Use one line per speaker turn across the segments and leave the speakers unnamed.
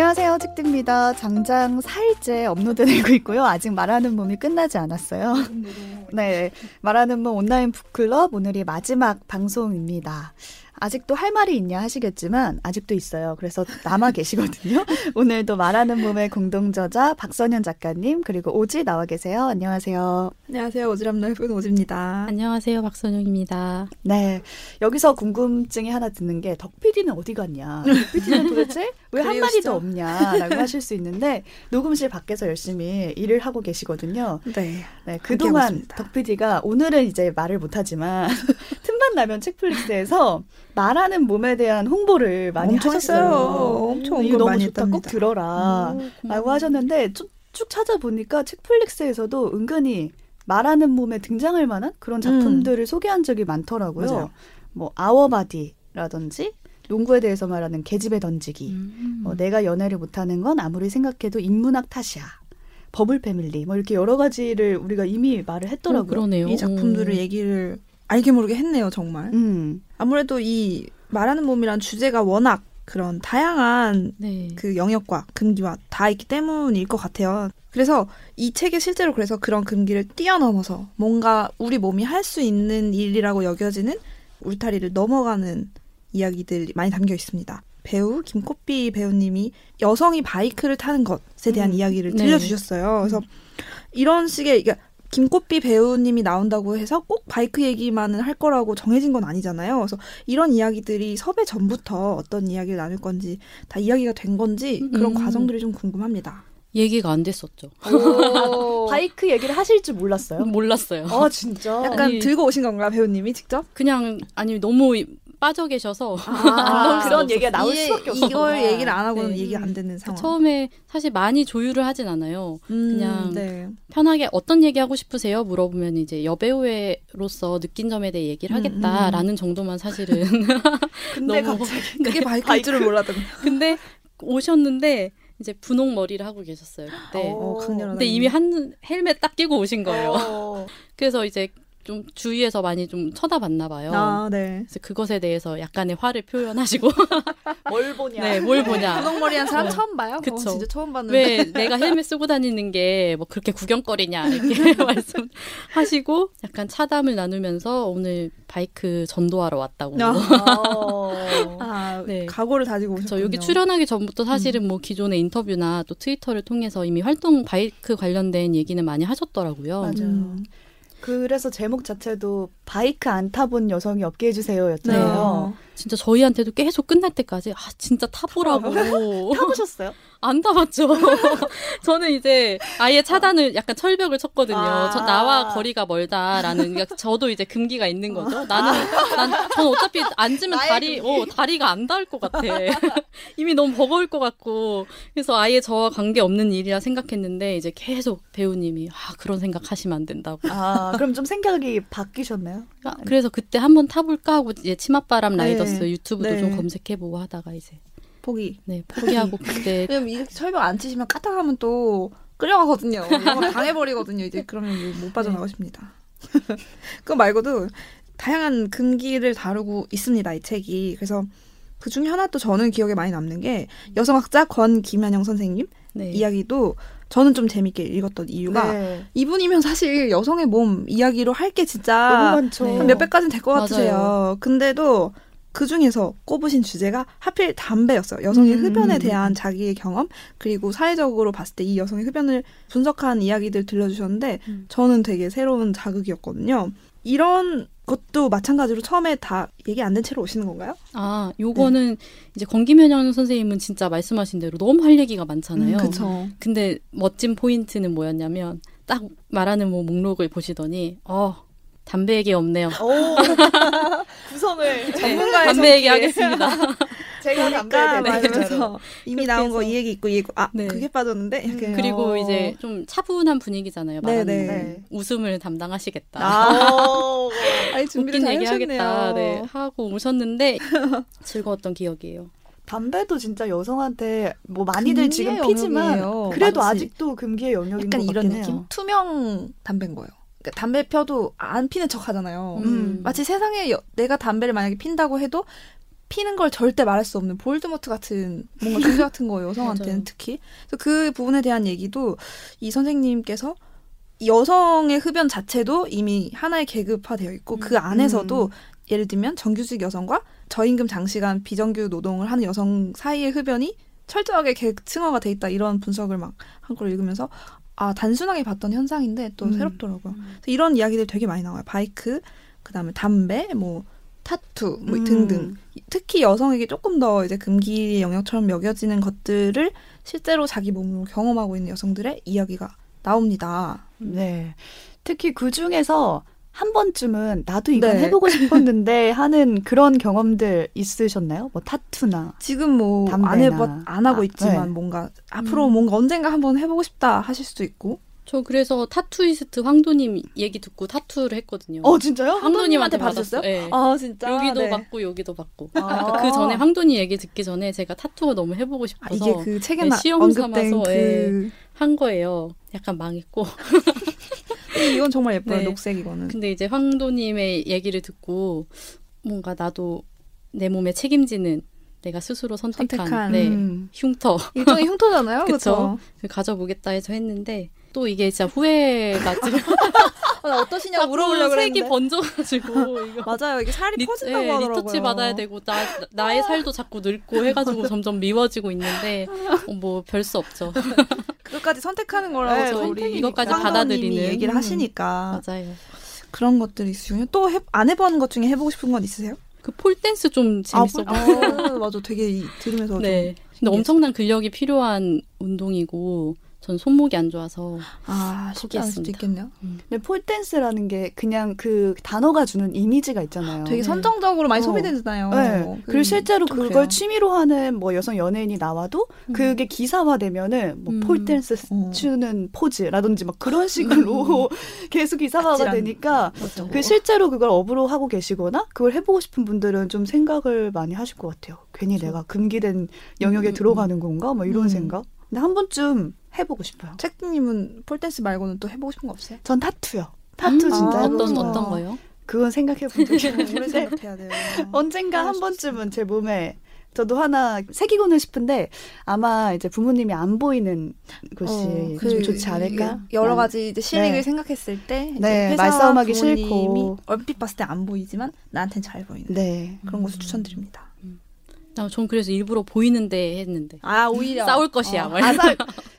안녕하세요, 찍듭니다. 장장 4일째 업로드 되고 있고요. 아직 말하는 몸이 끝나지 않았어요. 네, 말하는 몸 온라인 북클럽 오늘이 마지막 방송입니다. 아직도 할 말이 있냐 하시겠지만 아직도 있어요. 그래서 남아 계시거든요. 오늘도 말하는 몸의 공동 저자 박선현 작가님 그리고 오지 나와 계세요. 안녕하세요.
안녕하세요. 오지랖 넓은 오지입니다.
안녕하세요. 박선영입니다.
네. 여기서 궁금증이 하나 드는 게 덕 PD는 어디 갔냐? 덕 PD는 도대체 왜 한 마디도 없냐라고 하실 수 있는데 녹음실 밖에서 열심히 일을 하고 계시거든요.
네.
네 그동안 덕 PD가 오늘은 이제 말을 못 하지만 틈만 나면 책플릭스에서 말하는 몸에 대한 홍보를 많이
엄청
하셨어요.
했어요. 엄청
이거 너무
많이
좋다.
했답니다.
꼭 들어라. 라고 하셨는데 쭉, 쭉 찾아보니까 책플릭스에서도 은근히 말하는 몸에 등장할 만한 그런 작품들을 소개한 적이 많더라고요.
맞아요.
뭐 아워바디라든지 농구에 대해서 말하는 계집애 던지기.
음.
뭐 내가 연애를 못하는 건 아무리 생각해도 인문학 탓이야. 버블 패밀리 뭐 이렇게 여러 가지를 우리가 이미 말을
어,
했더라고요.
그러네요.
이 작품들을
어.
얘기를 알게 모르게 했네요, 정말.
음.
아무래도 이 말하는 몸이란 주제가 워낙 그런 다양한
네.
그 영역과 금기와 다 있기 때문일 것 같아요. 그래서 이 책에 실제로 그래서 그런 금기를 뛰어넘어서 뭔가 우리 몸이 할 수 있는 일이라고 여겨지는 울타리를 넘어가는 이야기들이 많이 담겨 있습니다. 배우 김꽃비 배우님이 여성이 바이크를 타는 것에 대한
음.
이야기를
네.
들려주셨어요. 그래서 이런 식의 그러니까 김꽃비 배우님이 나온다고 해서 꼭 바이크 얘기만은 할 거라고 정해진 건 아니잖아요. 그래서 이런 이야기들이 섭외 전부터 어떤 이야기를 나눌 건지 다 이야기가 된 건지 그런
음.
과정들이 좀 궁금합니다.
얘기가 안 됐었죠.
바이크 얘기를 하실 줄 몰랐어요.
몰랐어요.
아 진짜.
약간
아니.
들고 오신 건가 배우님이 직접?
그냥 아니 너무 빠져 계셔서
아, 그런. 얘기가 나올 수밖에 없어.
이걸 얘기를 안 하고는
네.
얘기가 안 되는 상황.
처음에 사실 많이 조율을 하진 않아요.
음,
그냥
네.
편하게 어떤 얘기 하고 싶으세요? 물어보면 이제 여배우로서 느낀 점에 대해 얘기를
음,
하겠다라는 정도만 사실은.
근데
너무-
갑자기
그게 바이크일 줄을 몰랐던
근데 오셨는데 이제 분홍 머리를 하고 계셨어요. 그때.
어, 강렬하다.
근데 이미 한 헬멧 딱 끼고 오신 거예요.
어.
그래서 이제 좀 주위에서 많이 좀 쳐다봤나 봐요.
아, 네.
그래서 그것에 대해서 약간의 화를 표현하시고
뭘 보냐.
네, 뭘 보냐.
분홍머리한 사람
네.
처음 봐요?
그쵸.
어, 진짜 처음 봤는데.
왜 내가 헬멧 쓰고 다니는 게 뭐 그렇게 구경거리냐 이렇게 말씀하시고 약간 차담을 나누면서 오늘 바이크 전도하러 왔다고.
아.
어.
아,
네.
각오를 다지고 오셨군요.
저 여기 출연하기 전부터 사실은 뭐 기존의 인터뷰나 또 트위터를 통해서 이미 활동 바이크 관련된 얘기는 많이 하셨더라고요.
맞아요.
음.
그래서 제목 자체도 바이크 안 타본 여성이 없게
네.
해주세요였잖아요.
진짜 저희한테도 계속 끝날 때까지 아 진짜 타보라고
타보셨어요?
안 타봤죠. 저는 이제 아예 차단을 약간 철벽을 쳤거든요.
아.
저 나와 거리가 멀다라는 그러니까 저도 이제 금기가 있는 거죠. 나는 난 저는 어차피 앉으면 다리 어 다리가 안 닿을 것 같아. 이미 너무 버거울 것 같고 그래서 아예 저와 관계 없는 일이라 생각했는데 이제 계속 배우님이 아 그런 생각 하시면 안 된다고.
아, 그럼 좀 생각이 바뀌셨나요?
아, 그래서 그때 한번 타볼까 하고 이제 치맛바람
네.
라이더스 유튜브도
네.
좀 검색해보고 하다가 이제
포기.
네 포기하고 그때
왜냐면 이렇게 철벽 안 치시면 까딱하면 또 끌려가거든요. 당해버리거든요. 이제 그러면 못 빠져나가십니다. 그거 말고도 다양한 금기를 다루고 있습니다. 이 책이. 그래서 그 중에 하나 또 저는 기억에 많이 남는 게 여성학자 권 김현영 선생님
네.
이야기도 저는 좀 재밌게 읽었던 이유가
네.
이분이면 사실 여성의 몸 이야기로 할 게 진짜
많죠.
네.
한 몇백 가지는 될 것. 같으세요. 근데도 그 중에서 꼽으신 주제가 하필 담배였어요. 여성의
음.
흡연에 대한 자기의 경험 그리고 사회적으로 봤을 때 이 여성의 흡연을 분석한 이야기들 들려주셨는데
음.
저는 되게 새로운 자극이었거든요. 이런 것도 마찬가지로 처음에 다 얘기 안 된 채로 오시는 건가요?
아, 요거는 이제 권김현영 선생님은 진짜 말씀하신 대로 너무 할 얘기가 많잖아요.
음, 그쵸.
근데 멋진 포인트는 뭐였냐면 딱 말하는 뭐 목록을 보시더니 어 담배 얘기 없네요.
오, 구성을
전문가의
담배 얘기. 하겠습니다.
제가
그러니까
담배
말하면서 이미
그렇게
나온 거. 이 얘기 있고 이 얘기 아
네.
그게 빠졌는데
음,
그리고
어.
이제 좀 차분한 분위기잖아요.
네,
말하는
네.
거.
네.
웃음을 담당하시겠다.
아,
아니 준비를
웃긴
잘
얘기
하셨네요.
하겠다. 네, 하고 오셨는데 즐거웠던 기억이에요.
담배도 진짜 여성한테 뭐 많이들 지금 피지만
영역이에요.
그래도
마치
아직도 금기의 영역인
약간
것
이런 느낌? 투명 담배인 거예요. 그러니까 담배 펴도 안 피는 척 하잖아요.
음.
마치 세상에 여- 내가 담배를 만약에 핀다고 해도 피는 걸 절대 말할 수 없는 볼드모트 같은 뭔가 존재 같은 거예요 여성한테는. 특히 그래서 그 부분에 대한 얘기도 이 선생님께서 여성의 흡연 자체도 이미 하나의 계급화되어 있고 그 안에서도
음.
예를 들면 정규직 여성과 저임금 장시간 비정규 노동을 하는 여성 사이의 흡연이 철저하게 계층화가 돼 있다 이런 분석을 막 한걸 읽으면서 아 단순하게 봤던 현상인데 또
음.
새롭더라고요. 그래서 이런 이야기들 되게 많이 나와요. 바이크, 그다음에 담배, 뭐 타투 뭐
음.
등등. 특히 여성에게 조금 더 이제 금기의 영역처럼 여겨지는 것들을 실제로 자기 몸으로 경험하고 있는 여성들의 이야기가 나옵니다.
네. 특히 그 중에서 한 번쯤은 나도 이건
네.
해보고 싶었는데 하는 그런 경험들 있으셨나요? 뭐 타투나.
지금 뭐 안. 해봐 안 하고
아,
있지만
네.
뭔가 앞으로
음.
뭔가 언젠가 한번 해보고 싶다 하실 수도 있고
저 그래서 타투이스트 황도님 얘기 듣고 타투를 했거든요.
어 진짜요?
황도님한테
받으셨어요?
받았어요. 네.
아 진짜
여기도
네.
받고 여기도 받고.
아.
그러니까 그 전에 황돈이 얘기 듣기 전에 제가 타투가 너무 해보고 싶어서
아, 이게 그 책에
네,
나
시험 삼아서,
그
예. 한 거예요. 약간 망했고.
이건 정말 예뻐요.
네.
녹색 이거는.
근데 이제 황도님의 얘기를 듣고 뭔가 나도 내 몸에 책임지는 내가 스스로 선택한,
선택한,
네,
음.
흉터.
일종의 흉터잖아요. 그렇죠
가져보겠다 해서 했는데 또 이게 진짜 후회가 좀
어떠시냐고
물어보려고 색이 번져가지고 이거.
맞아요. 이게 살이
리,
퍼진다고
예,
하더라고요.
리터치 받아야 되고 나 나의 살도 자꾸 늙고 해가지고 점점 미워지고 있는데 어, 뭐별 수 없죠
그것까지 선택하는 거라고
네,
선택이니까. 이것까지 받아들이는.
얘기를
음.
하시니까
맞아요
그런 것들이 있으시군요 또 안 해본 것 중에 해보고 싶은 건 있으세요?
그 pole dance 좀 재밌어
아. 아, 맞아 되게 이- 들으면서
좀네 근데 엄청난 근력이 필요한 운동이고 전 손목이 안 좋아서
아 쉽지 않을 수도
포기했습니다.
있겠네요
근데 pole dance라는 게 그냥 그 단어가 주는 이미지가 있잖아요.
되게
네.
선정적으로 많이
어.
소비되잖아요
네.
그-
그리고 실제로
좀
그걸
그래요.
취미로 하는 뭐 여성 연예인이 나와도
음.
그게 기사화되면은 뭐
음.
pole dance
어.
추는 포즈라든지 막 그런 식으로 계속 기사화가. 되니까
맞아.
그 실제로 그걸 업으로 하고 계시거나 그걸 해보고 싶은 분들은 좀 생각을 많이 하실 것 같아요. 괜히 내가 금기된 영역에
음, 음,
들어가는 건가? 뭐 이런
음.
생각. 근데 한 번쯤 해보고 싶어요.
책님은 폴댄스 말고는 또 해보고 싶은 거 없어요?
전 타투요. 타투
음,
진짜
아,
해보고
어떤
싶어요.
어떤 거요?
그건 생각해 본 적이 없는데 언젠가 한 번쯤은 제 몸에 저도 하나 새기고는 싶은데 아마 이제 부모님이 안 보이는 곳이
어,
좀 좋지 않을까?
여러 가지 이제 실익을
네.
생각했을 때
네, 말싸움하기 싫고.
얼핏 봤을 때 안 보이지만 나한텐 잘 보이는
네.
그런 곳을 추천드립니다.
나전 그래서 일부러 보이는데 했는데
아 오히려
싸울 것이야. 막
아, 사-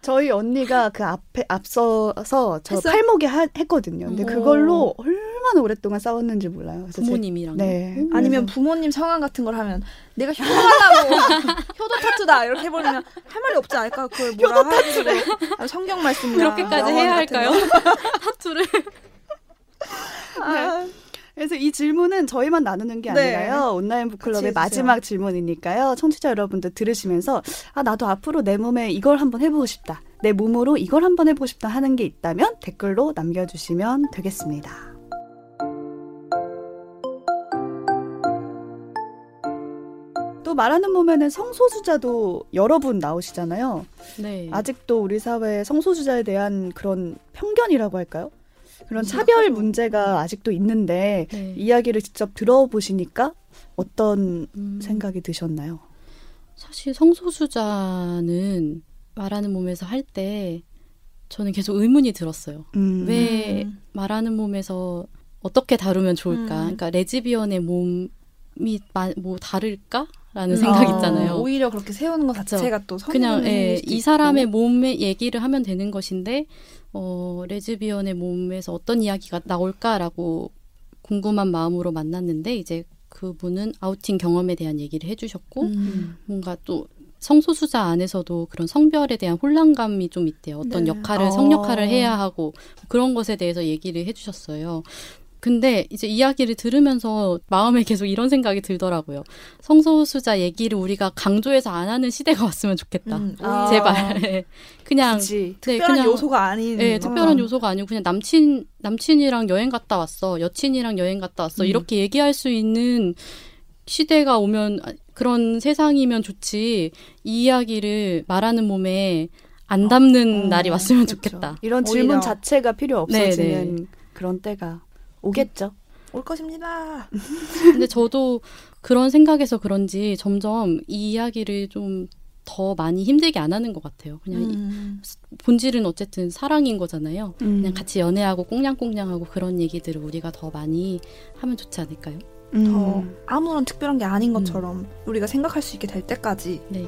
저희 언니가 그 앞에 앞서서 저
했어요?
팔목에 하- 했거든요. 근데
오.
그걸로 얼마나 오랫동안 싸웠는지 몰라요.
부모님이랑
네.
아니면 부모님 성함 같은 걸 하면 내가 효도하려고 효도 타투다 이렇게 해버리면 할 말이 없지 않을까? 그걸 뭐라 하기로 아, 성경 말씀이나
그렇게까지 해야 할까요?
거.
타투를
아,
그래서 이 질문은 저희만 나누는 게
네.
아니라요. 온라인 북클럽의. 마지막 질문이니까요. 청취자 여러분들 들으시면서 아 나도 앞으로 내 몸에 이걸 한번 해보고 싶다. 내 몸으로 이걸 한번 해보고 싶다 하는 게 있다면 댓글로 남겨주시면 되겠습니다. 또 말하는 몸에는 성소수자도 여러 분 나오시잖아요.
네.
아직도 우리 사회에 성소수자에 대한 그런 편견이라고 할까요? 그런
음,
차별 문제가 아직도 있는데
네.
이야기를 직접 들어보시니까 어떤
음,
생각이 드셨나요?
사실 성소수자는 말하는 몸에서 할 때 저는 계속 의문이 들었어요.
음.
왜
음.
말하는 몸에서 어떻게 다루면 좋을까?
음.
그러니까 레즈비언의 몸이 마- 뭐 다를까 라는
음.
생각
어,
있잖아요.
오히려 그렇게 세우는 것. 자체가 또
그냥 예, 이. 사람의 몸의 얘기를 하면 되는 것인데 어, 레즈비언의 몸에서 어떤 이야기가 나올까라고 궁금한 마음으로 만났는데 이제 그분은 아우팅 경험에 대한 얘기를 해주셨고
음.
뭔가 또 성소수자 안에서도 그런 성별에 대한 혼란감이 좀 있대요. 어떤
네.
역할을
어.
성역할을 해야 하고 그런 것에 대해서 얘기를 해주셨어요. 근데 이제 이야기를 들으면서 마음에 계속 이런 생각이 들더라고요. 성소수자 얘기를 우리가 강조해서 안 하는 시대가 왔으면 좋겠다.
음,
아.
제발. 그냥
굳이
네,
특별한
그냥
요소가 아닌
네, 특별한 요소가 아니고 그냥 남친 남친이랑 여행 갔다 왔어, 여친이랑 여행 갔다 왔어
음.
이렇게 얘기할 수 있는 시대가 오면 아, 그런 세상이면 좋지 이 이야기를 말하는 몸에 안 담는
어,
날이 왔으면
그렇죠.
좋겠다.
이런
오히려.
질문 자체가 필요 없어지는
네,
그런 때가 오겠죠.
올 것입니다.
근데 저도 그런 생각에서 그런지 점점 이 이야기를 좀 더 많이 힘들게 안 하는 것 같아요. 그냥
음.
본질은 어쨌든 사랑인 거잖아요.
음.
그냥 같이 연애하고 꽁냥꽁냥하고 그런 얘기들을 우리가 더 많이 하면 좋지 않을까요?
음.
더 아무런 특별한 게 아닌 것처럼 우리가 생각할 수 있게 될 때까지
네.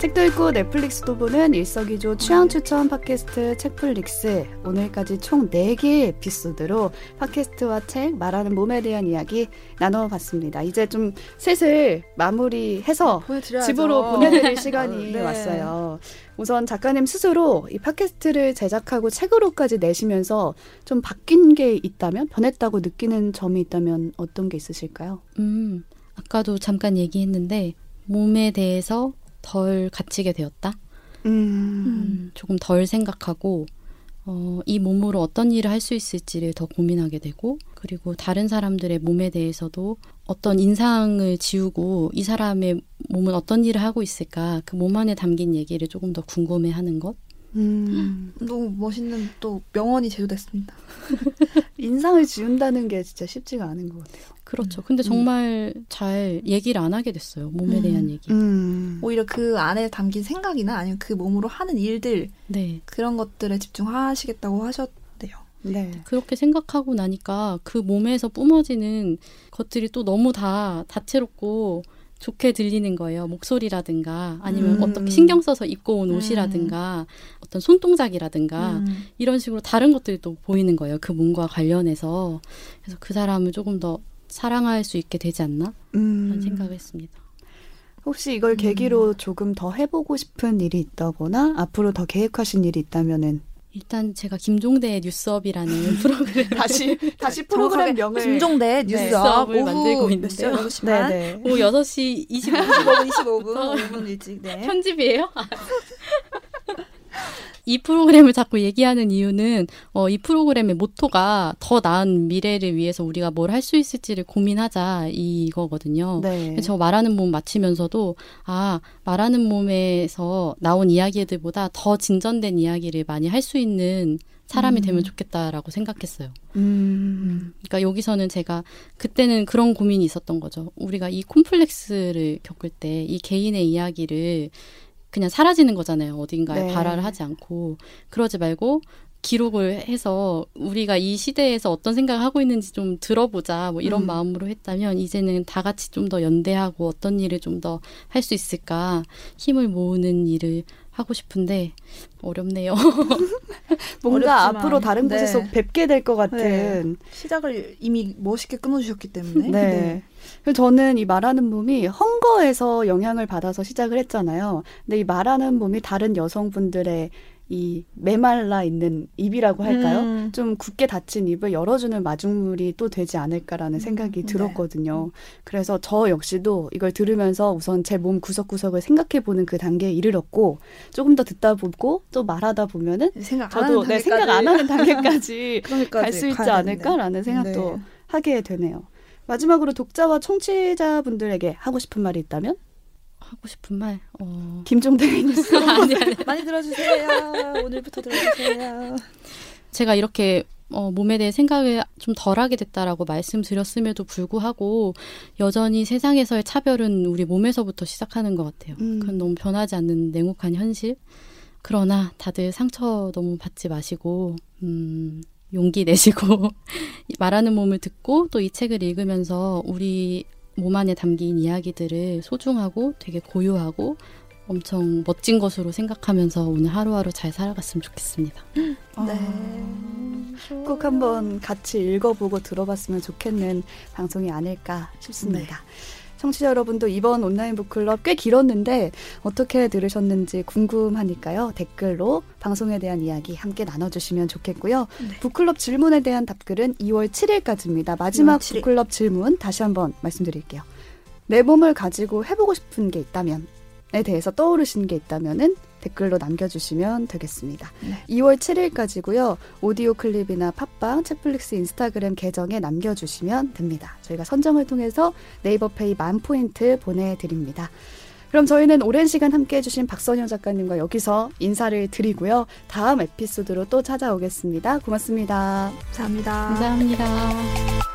책도 읽고 넷플릭스도 보는 일석이조 취향 추천 팟캐스트 책플릭스 오늘까지 총 4개의 에피소드로 팟캐스트와 책 말하는 몸에 대한 이야기 나눠봤습니다. 이제 좀 슬슬 마무리해서
보내드려야죠.
집으로 보내드릴 시간이
네.
왔어요. 우선 작가님 스스로 이 팟캐스트를 제작하고 책으로까지 내시면서 좀 바뀐 게 있다면 변했다고 느끼는 점이 있다면 어떤 게 있으실까요?
음, 아까도 잠깐 얘기했는데 몸에 대해서 덜 갇히게 되었다.
음.
음, 조금 덜 생각하고 어, 이 몸으로 어떤 일을 할 수 있을지를 더 고민하게 되고 그리고 다른 사람들의 몸에 대해서도 어떤 인상을 지우고 이 사람의 몸은 어떤 일을 하고 있을까 그 몸 안에 담긴 얘기를 조금 더 궁금해하는 것.
음.
너무 멋있는 또 명언이 제조됐습니다.
인상을 지운다는 게 진짜 쉽지가 않은 것 같아요.
그렇죠. 근데 정말 잘 얘기를 안 하게 됐어요. 몸에
음.
대한 얘기.
음.
오히려 그 안에 담긴 생각이나 아니면 그 몸으로 하는 일들
네.
그런 것들에 집중하시겠다고 하셨대요.
네.
그렇게 생각하고 나니까 그 몸에서 뿜어지는 것들이 또 너무 다 다채롭고 좋게 들리는 거예요. 목소리라든가 아니면
음.
어떻게 신경 써서 입고 온
음.
옷이라든가 어떤 손동작이라든가
음.
이런 식으로 다른 것들이 또 보이는 거예요. 그 몸과 관련해서. 그래서 그 사람을 조금 더 사랑할 수 있게 되지 않나?
음.
라는 생각을 했습니다.
혹시 이걸 계기로 조금 더 해보고 싶은 일이 있다거나 앞으로 더 계획하신 일이 있다면은
일단 제가 김종대의 뉴스업이라는 프로그램
다시 다시 프로그램 명을
김종대
네.
뉴스업
수업을 만들고 있는데요.
몇 시, 8시 반?
네네.
오후 6시 25분
25분, 25분, 5분 일찍, 네.
편집이에요? 이 프로그램을 자꾸 얘기하는 이유는 어, 이 프로그램의 모토가 더 나은 미래를 위해서 우리가 뭘 할 수 있을지를 고민하자 이거거든요.
네.
저 말하는 몸 마치면서도 아 말하는 몸에서 나온 이야기들보다 더 진전된 이야기를 많이 할 수 있는 사람이
음.
되면 좋겠다라고 생각했어요.
음.
그러니까 여기서는 제가 그때는 그런 고민이 있었던 거죠. 우리가 이 콤플렉스를 겪을 때 이 개인의 이야기를 그냥 사라지는 거잖아요. 어딘가에
네.
발화를 하지 않고 그러지 말고 기록을 해서 우리가 이 시대에서 어떤 생각을 하고 있는지 좀 들어보자 뭐 이런
음.
마음으로 했다면 이제는 다 같이 좀 더 연대하고 어떤 일을 좀 더 할 수 있을까 힘을 모으는 일을 하고 싶은데 어렵네요.
뭔가
어렵지만,
앞으로 다른
네.
곳에서 뵙게 될 것 같은
네. 시작을 이미 멋있게 끊어주셨기 때문에.
네. 저는 이 말하는 몸이 헝거에서 영향을 받아서 시작을 했잖아요. 근데 이 말하는 몸이 다른 여성분들의 이 메말라 있는 입이라고 할까요?
음.
좀 굳게 닫힌 입을 열어주는 마중물이 또 되지 않을까라는 생각이
네.
들었거든요. 그래서 저 역시도 이걸 들으면서 우선 제 몸 구석구석을 생각해보는 그 단계에 이르렀고 조금 더 듣다 보고 또 말하다 보면은
생각 안
저도
하는
네, 생각 안 하는 단계까지 갈 수 있지 않을까라는 생각도
네.
하게 되네요. 마지막으로 독자와 청취자분들에게 하고 싶은 말이 있다면
하고 싶은 말 어...
김종대 뉴스
아니 아니
많이 들어주세요. 오늘부터 들어주세요.
제가 이렇게 어, 몸에 대해 생각을 좀 덜하게 됐다라고 말씀드렸음에도 불구하고 여전히 세상에서의 차별은 우리 몸에서부터 시작하는 것 같아요.
음.
그건 너무 변하지 않는 냉혹한 현실. 그러나 다들 상처 너무 받지 마시고 음, 용기 내시고 말하는 몸을 듣고 또 이 책을 읽으면서 우리 몸 안에 담긴 이야기들을 소중하고 되게 고요하고 엄청 멋진 것으로 생각하면서 오늘 하루하루 잘 살아갔으면 좋겠습니다.
네.
꼭 한번 같이 읽어보고 들어봤으면 좋겠는 방송이 아닐까 싶습니다. 청취자 여러분도 이번 온라인 북클럽 꽤 길었는데 어떻게 들으셨는지 궁금하니까요. 댓글로 방송에 대한 이야기 함께 나눠주시면 좋겠고요.
네.
북클럽 질문에 대한 답글은 2월 7일까지입니다. 마지막
2월 7일.
북클럽 질문 다시 한번 말씀드릴게요. 내 몸을 가지고 해보고 싶은 게 있다면에 대해서 떠오르신 게 있다면은 댓글로 남겨주시면 되겠습니다.
네.
2월 7일까지고요. 오디오 클립이나 팟빵, 채플릭스 인스타그램 계정에 남겨주시면 됩니다. 저희가 선정을 통해서 네이버 페이 만 포인트 보내드립니다. 그럼 저희는 오랜 시간 함께 해주신 박선영 작가님과 여기서 인사를 드리고요. 다음 에피소드로 또 찾아오겠습니다. 고맙습니다.
감사합니다.
감사합니다.